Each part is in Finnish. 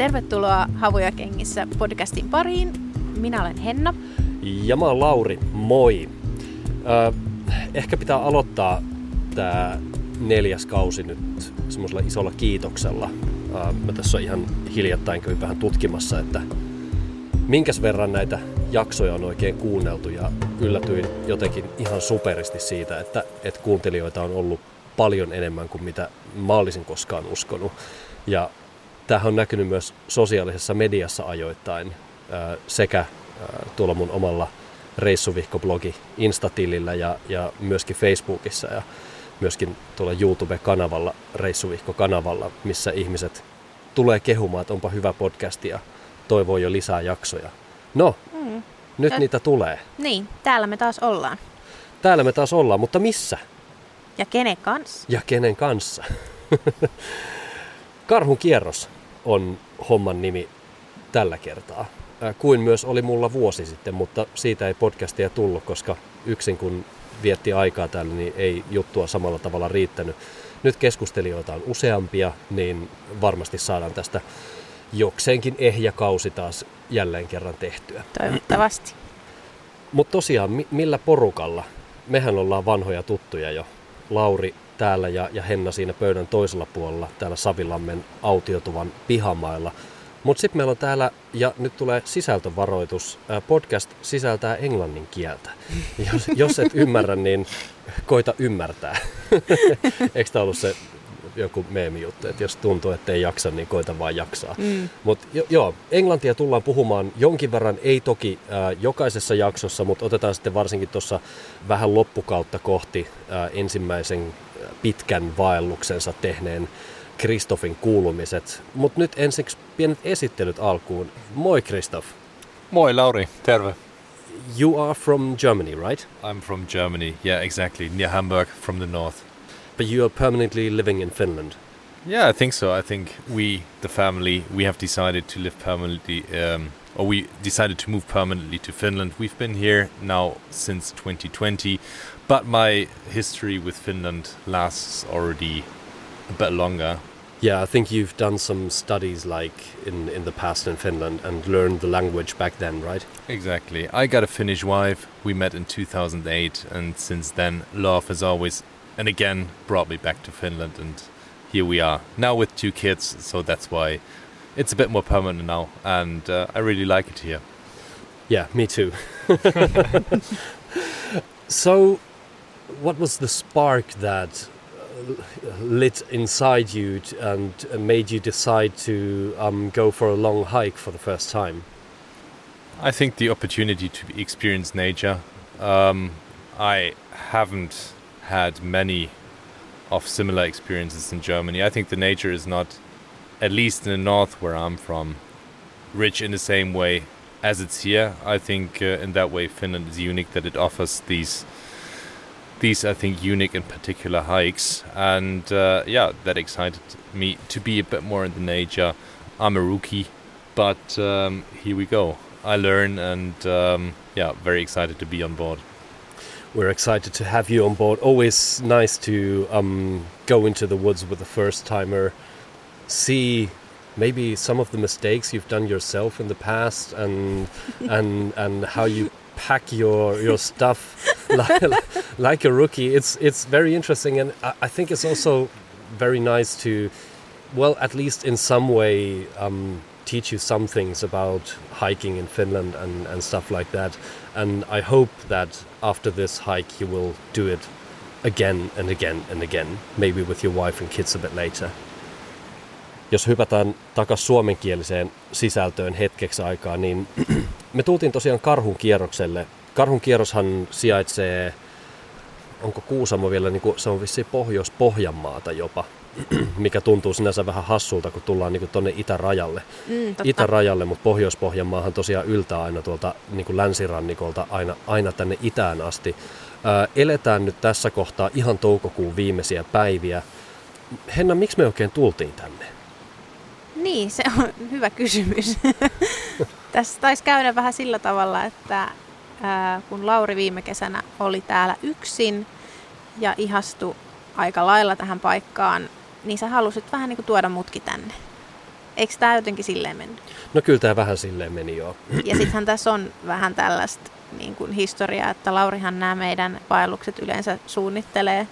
Tervetuloa Havuja kengissä podcastin pariin. Minä olen Henna. Ja mä oon Lauri, moi. Ehkä pitää aloittaa tämä neljäs kausi nyt semmoisella isolla kiitoksella. Ö, mä tässä ihan hiljattain kävin vähän tutkimassa, että minkäs verran näitä jaksoja on oikein kuunneltu ja yllätyin jotenkin ihan superisti siitä, että, että kuuntelijoita on ollut paljon enemmän kuin mitä mä olisin koskaan uskonut. Ja tämähän on näkynyt myös sosiaalisessa mediassa ajoittain sekä tuolla mun omalla reissuvihkoblogi Instatilillä ja, ja myöskin Facebookissa ja myöskin tuolla YouTube-kanavalla, Reissuvihko-kanavalla, missä ihmiset tulee kehumaan, että onpa hyvä podcast ja toivoo jo lisää jaksoja. No, mm. nyt ja, niitä tulee. Niin, täällä me taas ollaan. Täällä me taas ollaan, mutta missä? Ja kenen kanssa? Ja kenen kanssa? Karhun kierros on homman nimi tällä kertaa. Kuin myös oli mulla vuosi sitten, mutta siitä ei podcastia tullut, koska yksin kun vietti aikaa täällä, niin ei juttua samalla tavalla riittänyt. Nyt keskustelijoita on useampia, niin varmasti saadaan tästä jokseenkin ehjä kausi taas jälleen kerran tehtyä. Toivottavasti. Mutta tosiaan, millä porukalla? Mehän ollaan vanhoja tuttuja jo. Lauri täällä ja, ja Henna siinä pöydän toisella puolella, täällä Savilammen autiotuvan pihamailla. Mutta sitten meillä on täällä, ja nyt tulee sisältövaroitus, podcast sisältää englannin kieltä. Jos, jos et ymmärrä, niin koita ymmärtää. Eikö tämä ollut se joku meemi-juttu, että jos tuntuu, että ei jaksa, niin koita vaan jaksaa. Mm. Mutta jo, joo, englantia tullaan puhumaan jonkin verran, ei toki äh, jokaisessa jaksossa, mutta otetaan sitten varsinkin tuossa vähän loppukautta kohti äh, ensimmäisen pitkän vaelluksensa tehneen Kristofin kuulumiset. Mutta nyt ensiksi pienet esittelyt alkuun. Moi Kristof. Moi Lauri, terve. You are from Germany, right? I'm from Germany, yeah, exactly, near Hamburg from the north. But you are permanently living in Finland? Yeah, I think so. I think we, the family, we have decided to live permanently, um, or we decided to move permanently to Finland. We've been here now since 2020, but my history with Finland lasts already a bit longer. Yeah, I think you've done some studies like in, in the past in Finland and learned the language back then, right? Exactly. I got a Finnish wife. We met in 2008, and since then, love has always and again brought me back to Finland. And here we are now with two kids, so that's why it's a bit more permanent now, and uh, I really like it here. Yeah, me too. so, what was the spark that uh, lit inside you and made you decide to um, go for a long hike for the first time? I think the opportunity to experience nature. Um, I haven't had many of similar experiences in Germany. I think the nature is not, at least in the north where I'm from, rich in the same way as it's here. I think uh, in that way Finland is unique that it offers these these I think unique and particular hikes and uh, yeah that excited me to be a bit more in the nature. I'm a rookie, but um, here we go. I learn and um, yeah, very excited to be on board. We're excited to have you on board. Always nice to um, go into the woods with a first timer, see maybe some of the mistakes you've done yourself in the past and and and how you pack your your stuff like, like, a rookie it's it's very interesting and I, I, think it's also very nice to well at least in some way um, teach you some things about hiking in Finland and, and stuff like that and I hope that after this hike you will do it again and again and again maybe with your wife and kids a bit later jos hypätään takaisin suomenkieliseen sisältöön hetkeksi aikaa, niin me tultiin tosiaan karhun kierrokselle. Karhun kierroshan sijaitsee onko Kuusamo vielä, niin kuin, se on vissiin Pohjois-Pohjanmaata jopa, mikä tuntuu sinänsä vähän hassulta, kun tullaan niin tuonne itärajalle. Mm, totta. itärajalle, mutta Pohjois-Pohjanmaahan tosiaan yltää aina tuolta niin länsirannikolta aina, aina tänne itään asti. Ää, eletään nyt tässä kohtaa ihan toukokuun viimeisiä päiviä. Henna, miksi me oikein tultiin tänne? Niin, se on hyvä kysymys. Tässä taisi käydä vähän sillä tavalla, että ää, kun Lauri viime kesänä oli täällä yksin ja ihastui aika lailla tähän paikkaan, niin sä halusit vähän niin kuin tuoda mutki tänne. Eikö tämä jotenkin silleen mennyt? No kyllä tämä vähän silleen meni joo. Ja sittenhän tässä on vähän tällaista niin kuin historiaa, että Laurihan nämä meidän vaellukset yleensä suunnittelee.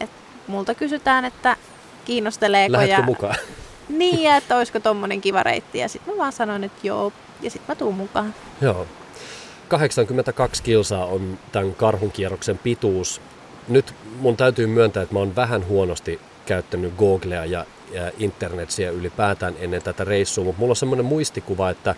Et multa kysytään, että kiinnosteleeko. Lähdetkö ja... mukaan? Niin, ja että olisiko tommonen kiva reitti. Ja sitten mä vaan sanoin, että joo. Ja sitten mä tuun mukaan. Joo. 82 kilsaa on tämän karhunkierroksen pituus. Nyt mun täytyy myöntää, että mä oon vähän huonosti käyttänyt Googlea ja, ja internetsiä ylipäätään ennen tätä reissua, mutta mulla on semmoinen muistikuva, että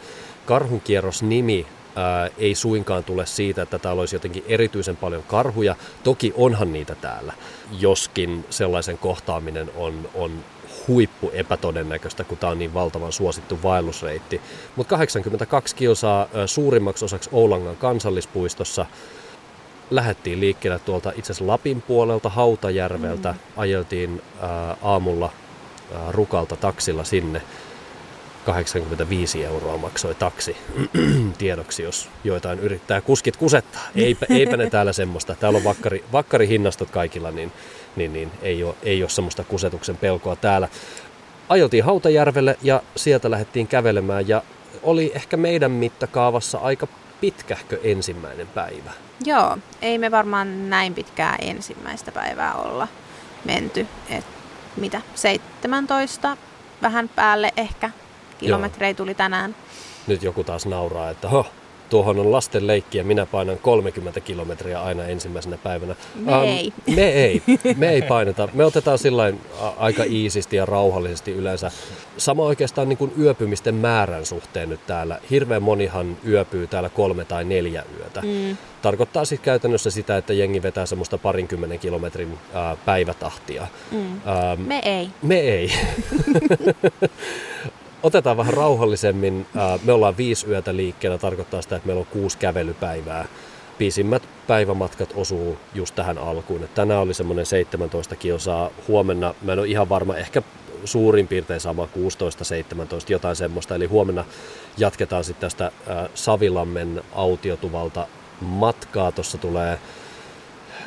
karhunkierros-nimi ää, ei suinkaan tule siitä, että täällä olisi jotenkin erityisen paljon karhuja. Toki onhan niitä täällä, joskin sellaisen kohtaaminen on, on huippu epätodennäköistä, kun tämä on niin valtavan suosittu vaellusreitti. Mutta 82 kilsaa suurimmaksi osaksi Oulangan kansallispuistossa. Lähettiin liikkeelle tuolta itse asiassa Lapin puolelta, Hautajärveltä. Mm. Ajeltiin ää, aamulla ää, Rukalta taksilla sinne. 85 euroa maksoi taksi tiedoksi, jos joitain yrittää kuskit kusettaa. Eipä, eipä ne täällä semmoista. Täällä on vakkari, vakkarihinnastot kaikilla, niin, niin, niin ei, ole, ei ole semmoista kusetuksen pelkoa täällä. Ajeltiin Hautajärvelle ja sieltä lähdettiin kävelemään ja oli ehkä meidän mittakaavassa aika pitkähkö ensimmäinen päivä. Joo, ei me varmaan näin pitkää ensimmäistä päivää olla menty. Et mitä, 17 vähän päälle ehkä kilometrejä tuli tänään. Nyt joku taas nauraa, että ho, tuohon on lasten leikki ja minä painan 30 kilometriä aina ensimmäisenä päivänä. Me um, ei. Me ei. Me ei paineta. Me otetaan sillain aika iisisti ja rauhallisesti yleensä. Sama oikeastaan niin kuin yöpymisten määrän suhteen nyt täällä. Hirveän monihan yöpyy täällä kolme tai neljä yötä. Mm. Tarkoittaa siis käytännössä sitä, että jengi vetää semmoista parinkymmenen kilometrin ää, päivätahtia. Mm. Ähm, me ei. Me ei. otetaan vähän rauhallisemmin. Me ollaan viisi yötä liikkeellä, tarkoittaa sitä, että meillä on kuusi kävelypäivää. Pisimmät päivämatkat osuu just tähän alkuun. Että tänään oli semmoinen 17 kilsaa. Huomenna, mä en ole ihan varma, ehkä suurin piirtein sama 16-17, jotain semmoista. Eli huomenna jatketaan sitten tästä Savilammen autiotuvalta matkaa. Tuossa tulee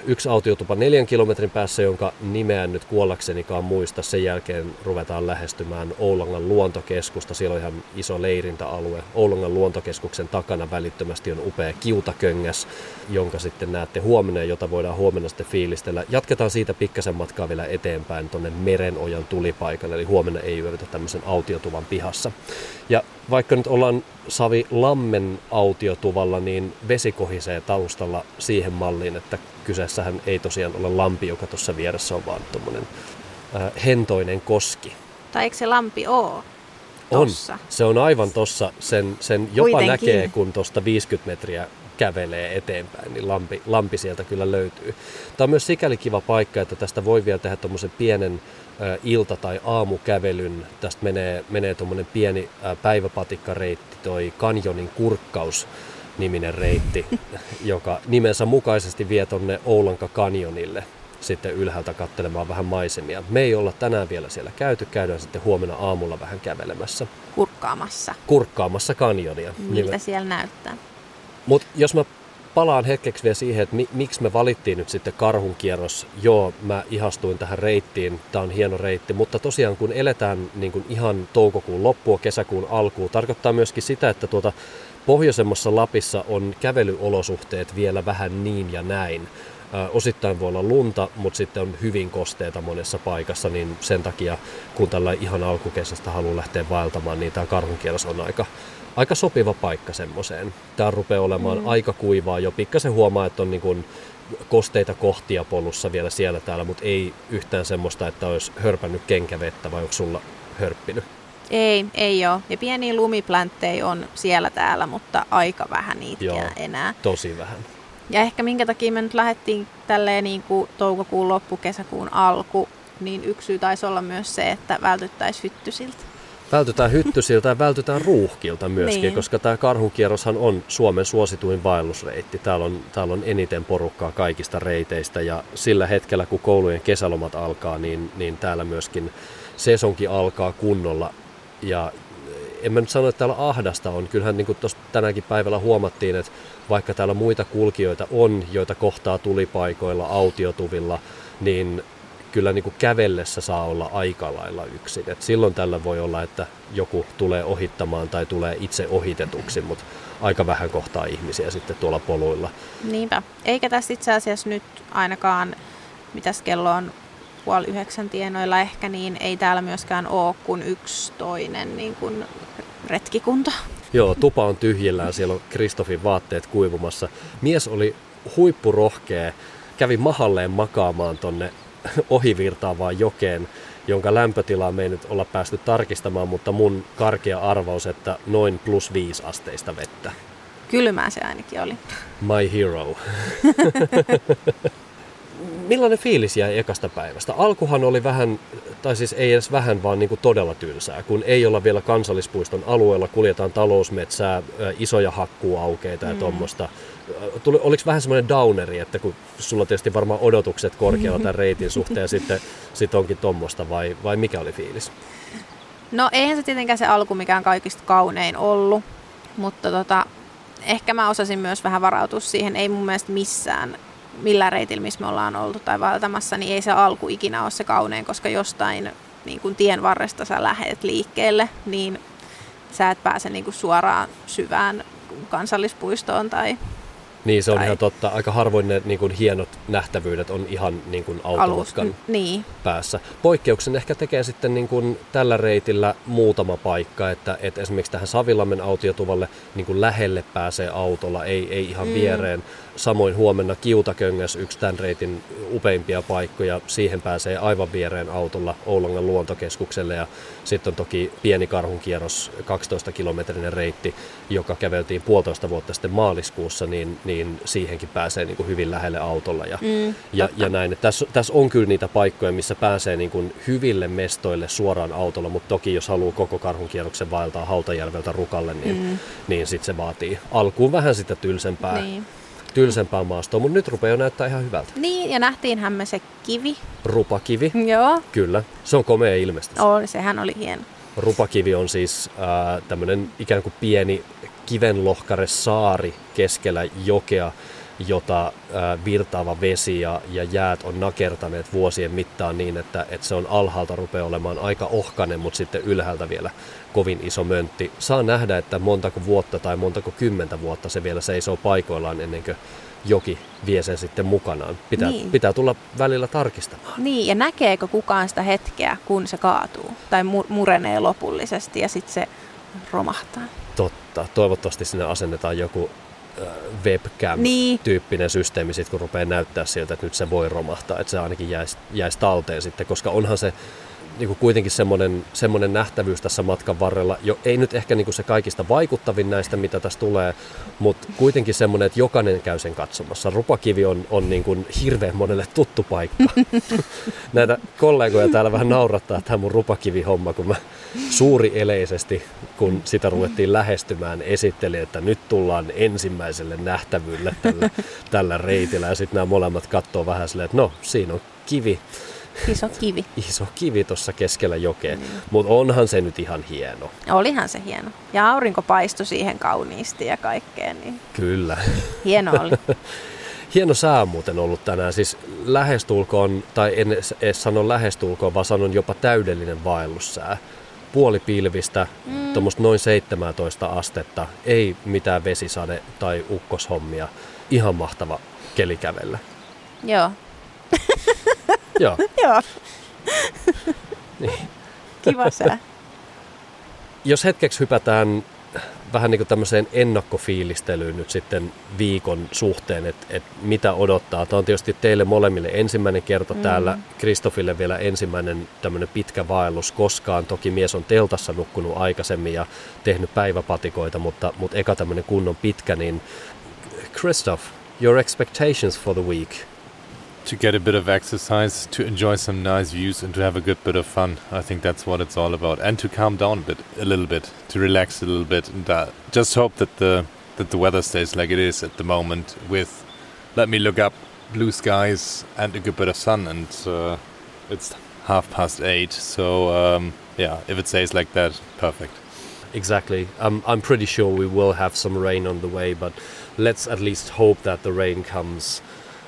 yksi autiotupa neljän kilometrin päässä, jonka nimeä nyt kuollaksenikaan muista. Sen jälkeen ruvetaan lähestymään Oulangan luontokeskusta. Siellä on ihan iso leirintäalue. Oulangan luontokeskuksen takana välittömästi on upea kiutaköngäs, jonka sitten näette huomenna jota voidaan huomenna sitten fiilistellä. Jatketaan siitä pikkasen matkaa vielä eteenpäin tuonne Merenojan tulipaikalle, eli huomenna ei yövytä tämmöisen autiotuvan pihassa. Ja vaikka nyt ollaan Savi Lammen autiotuvalla, niin vesi kohisee taustalla siihen malliin, että kyseessähän ei tosiaan ole lampi, joka tuossa vieressä on, vaan tuommoinen äh, hentoinen koski. Tai eikö se lampi ole? Tossa? On. Se on aivan tossa. Sen, sen jopa Kuitenkin. näkee, kun tuosta 50 metriä kävelee eteenpäin, niin lampi, lampi sieltä kyllä löytyy. Tämä on myös sikäli kiva paikka, että tästä voi vielä tehdä tuommoisen pienen ä, ilta- tai aamukävelyn. Tästä menee, menee tuommoinen pieni ä, päiväpatikkareitti, toi kanjonin kurkkaus niminen reitti, joka nimensä mukaisesti vie tuonne Oulanka kanjonille sitten ylhäältä katselemaan vähän maisemia. Me ei olla tänään vielä siellä käyty, käydään sitten huomenna aamulla vähän kävelemässä. Kurkkaamassa. Kurkkaamassa kanjonia. Miltä niin siellä näyttää? Mutta jos mä palaan hetkeksi vielä siihen, että mi- miksi me valittiin nyt sitten karhunkierros. Joo, mä ihastuin tähän reittiin, tämä on hieno reitti, mutta tosiaan kun eletään niin kuin ihan toukokuun loppua, kesäkuun alkuun, tarkoittaa myöskin sitä, että tuota pohjoisemmassa Lapissa on kävelyolosuhteet vielä vähän niin ja näin. osittain voi olla lunta, mutta sitten on hyvin kosteita monessa paikassa, niin sen takia kun tällä ihan alkukesästä haluaa lähteä vaeltamaan, niin tämä karhunkierros on aika, aika sopiva paikka semmoiseen. Tämä rupeaa olemaan mm. aika kuivaa jo. Pikkasen huomaa, että on niin kuin kosteita kohtia polussa vielä siellä täällä, mutta ei yhtään semmoista, että olisi hörpännyt kenkävettä vai onko sulla hörppinyt? Ei, ei ole. Ja pieniä lumiplänttejä on siellä täällä, mutta aika vähän niitä Joo, enää. tosi vähän. Ja ehkä minkä takia me nyt lähdettiin tälleen niin kuin toukokuun loppu, kesäkuun alku, niin yksi syy taisi olla myös se, että vältyttäisiin hyttysiltä. Vältytään hyttysiltä ja vältytään ruuhkilta myöskin, niin. koska tämä karhunkierroshan on Suomen suosituin vaellusreitti. Täällä on, täällä on eniten porukkaa kaikista reiteistä ja sillä hetkellä, kun koulujen kesälomat alkaa, niin, niin täällä myöskin sesonki alkaa kunnolla. Ja en mä nyt sano, että täällä ahdasta on. Kyllähän niin kuin tänäkin päivällä huomattiin, että vaikka täällä muita kulkijoita on, joita kohtaa tulipaikoilla, autiotuvilla, niin kyllä niin kuin kävellessä saa olla aika lailla yksin. Et silloin tällä voi olla, että joku tulee ohittamaan tai tulee itse ohitetuksi, mutta aika vähän kohtaa ihmisiä sitten tuolla poluilla. Niinpä. Eikä tässä itse asiassa nyt ainakaan, mitäs kello on puoli yhdeksän tienoilla ehkä, niin ei täällä myöskään ole kuin yksi toinen niin kuin retkikunta. Joo, tupa on tyhjillään, siellä on Kristofin vaatteet kuivumassa. Mies oli huippurohkea, kävi mahalleen makaamaan tonne ohivirtaavaan jokeen, jonka lämpötilaa me ei nyt olla päästy tarkistamaan, mutta mun karkea arvaus, että noin plus viisi asteista vettä. Kylmää se ainakin oli. My hero. Millainen fiilis jäi ekasta päivästä? Alkuhan oli vähän, tai siis ei edes vähän, vaan niin kuin todella tylsää, kun ei olla vielä kansallispuiston alueella, kuljetaan talousmetsää, isoja hakkuaukeita ja mm. tuommoista tuli, oliko vähän semmoinen downeri, että kun sulla tietysti varmaan odotukset korkealla tämän reitin suhteen ja sitten sit onkin tuommoista vai, vai mikä oli fiilis? No eihän se tietenkään se alku mikään kaikista kaunein ollut, mutta tota, ehkä mä osasin myös vähän varautua siihen. Ei mun mielestä missään, millä reitillä, missä me ollaan oltu tai valtamassa, niin ei se alku ikinä ole se kaunein, koska jostain niin kun tien varresta sä lähet liikkeelle, niin sä et pääse niin suoraan syvään kansallispuistoon tai niin, se on tai... ihan totta. Aika harvoin ne niin kuin, hienot nähtävyydet on ihan niin kuin, automatkan niin. päässä. Poikkeuksen ehkä tekee sitten niin kuin, tällä reitillä muutama paikka, että, että esimerkiksi tähän Savilammen autiotuvalle niin kuin, lähelle pääsee autolla, ei, ei ihan mm. viereen. Samoin huomenna Kiutaköngäs, yksi tämän reitin upeimpia paikkoja. Siihen pääsee aivan viereen autolla Oulangan luontokeskukselle. Ja sitten on toki pieni karhunkierros, 12 kilometrinen reitti, joka käveltiin puolitoista vuotta sitten maaliskuussa, niin, niin siihenkin pääsee niin kuin hyvin lähelle autolla. Ja, mm, ja, ja näin. Tässä, tässä on kyllä niitä paikkoja, missä pääsee niin kuin hyville mestoille suoraan autolla, mutta toki jos haluaa koko karhunkierroksen vaeltaa Hautajärveltä Rukalle, niin, mm. niin sitten se vaatii alkuun vähän sitä tylsempää. Niin tylsempää maastoa, mutta nyt rupeaa jo näyttää ihan hyvältä. Niin, ja nähtiinhän me se kivi. Rupakivi. Joo. Kyllä, se on komea ilmestys. Oli, sehän oli hieno. Rupakivi on siis äh, tämmöinen ikään kuin pieni kivenlohkare saari keskellä jokea, jota virtaava vesi ja, ja jäät on nakertaneet vuosien mittaan niin, että, että se on alhaalta rupeaa olemaan aika ohkainen, mutta sitten ylhäältä vielä kovin iso möntti. Saa nähdä, että montako vuotta tai montako kymmentä vuotta se vielä seisoo paikoillaan ennen kuin joki vie sen sitten mukanaan. Pitää, niin. pitää tulla välillä tarkistamaan. Niin, ja näkeekö kukaan sitä hetkeä, kun se kaatuu tai murenee lopullisesti ja sitten se romahtaa? Totta. Toivottavasti sinne asennetaan joku webcam-tyyppinen niin. systeemi, sit, kun rupeaa näyttää siltä, että nyt se voi romahtaa, että se ainakin jäisi, jäisi talteen sitten, koska onhan se niin kuin kuitenkin semmoinen, semmoinen nähtävyys tässä matkan varrella, jo ei nyt ehkä niin kuin se kaikista vaikuttavin näistä, mitä tässä tulee, mutta kuitenkin semmoinen, että jokainen käy sen katsomassa. Rupakivi on, on niin kuin hirveän monelle tuttu paikka. Näitä kollegoja täällä vähän naurattaa tämä mun rupakivi-homma, kun mä suuri eleisesti, kun sitä ruvettiin lähestymään, esittelin, että nyt tullaan ensimmäiselle nähtävyydelle tällä, tällä reitillä. Ja sitten nämä molemmat katsoo vähän silleen, että no, siinä on kivi Iso kivi. Iso kivi tuossa keskellä jokea, mm. mutta onhan se nyt ihan hieno. Olihan se hieno. Ja aurinko paistui siihen kauniisti ja kaikkeen. Niin Kyllä. Hieno oli. hieno sää on muuten ollut tänään. Siis lähestulkoon, tai en edes sano lähestulkoon, vaan sanon jopa täydellinen vaellussää. Puoli pilvistä, mm. tuommoista noin 17 astetta, ei mitään vesisade tai ukkoshommia. Ihan mahtava kelikävellä. Joo, Joo. Joo. niin. Kiva sää. Jos hetkeksi hypätään vähän niin kuin tämmöiseen ennakkofiilistelyyn nyt sitten viikon suhteen, että, että mitä odottaa. Tämä on tietysti teille molemmille ensimmäinen kerta mm. täällä, Kristofille vielä ensimmäinen tämmöinen pitkä vaellus koskaan. Toki mies on teltassa nukkunut aikaisemmin ja tehnyt päiväpatikoita, mutta, mutta eka tämmöinen kunnon pitkä, niin Kristoff, your expectations for the week? To get a bit of exercise, to enjoy some nice views, and to have a good bit of fun. I think that's what it's all about, and to calm down a bit, a little bit, to relax a little bit, and uh, just hope that the that the weather stays like it is at the moment. With let me look up blue skies and a good bit of sun, and uh, it's half past eight. So um, yeah, if it stays like that, perfect. Exactly. Um, I'm pretty sure we will have some rain on the way, but let's at least hope that the rain comes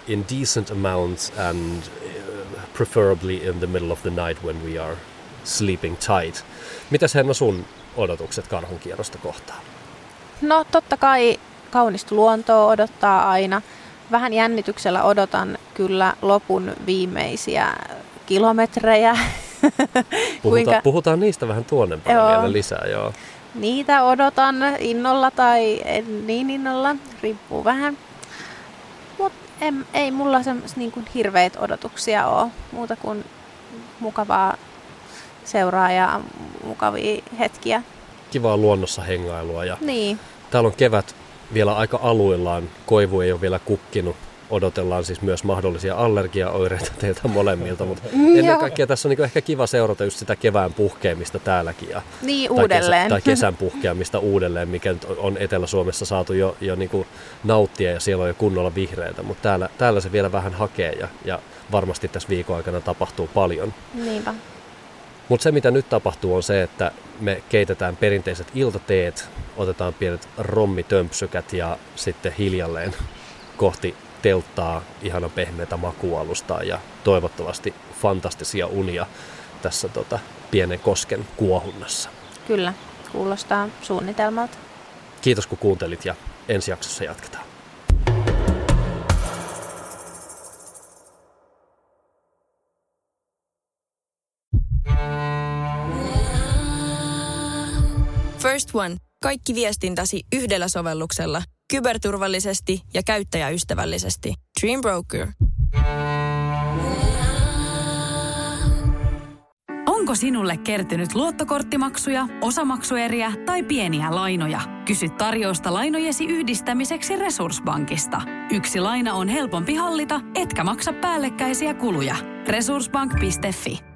in decent amounts and uh, preferably in the middle of the night when we are sleeping tight. Mitäs Henna sun odotukset karhun kierrosta kohtaan? No totta kai kaunista luontoa odottaa aina. Vähän jännityksellä odotan kyllä lopun viimeisiä kilometrejä. Puhuta, Kuinka... Puhutaan niistä vähän tuonnempana vielä lisää, joo. Niitä odotan innolla tai en niin innolla, riippuu vähän. Mutta ei mulla semmoista niin hirveitä odotuksia ole, muuta kuin mukavaa seuraa ja mukavia hetkiä. Kivaa luonnossa hengailua ja niin. täällä on kevät vielä aika aluillaan. Koivu ei ole vielä kukkinut odotellaan siis myös mahdollisia allergiaoireita teiltä molemmilta, mutta mm, ennen kaikkea tässä on niin ehkä kiva seurata just sitä kevään puhkeamista täälläkin. Ja, niin, tai uudelleen. Kesä, tai kesän puhkeamista uudelleen, mikä on Etelä-Suomessa saatu jo, jo niin kuin nauttia ja siellä on jo kunnolla vihreitä, mutta täällä, täällä se vielä vähän hakee ja, ja varmasti tässä viikon aikana tapahtuu paljon. Niinpä. Mutta se mitä nyt tapahtuu on se, että me keitetään perinteiset iltateet, otetaan pienet rommitömpsykät ja sitten hiljalleen kohti telttaa ihana pehmeätä makualustaa ja toivottavasti fantastisia unia tässä tota, pienen kosken kuohunnassa. Kyllä, kuulostaa suunnitelmalta. Kiitos kun kuuntelit ja ensi jaksossa jatketaan. First One. Kaikki viestintäsi yhdellä sovelluksella – kyberturvallisesti ja käyttäjäystävällisesti. Dream Broker. Onko sinulle kertynyt luottokorttimaksuja, osamaksueriä tai pieniä lainoja? Kysy tarjousta lainojesi yhdistämiseksi Resurssbankista. Yksi laina on helpompi hallita, etkä maksa päällekkäisiä kuluja. Resurssbank.fi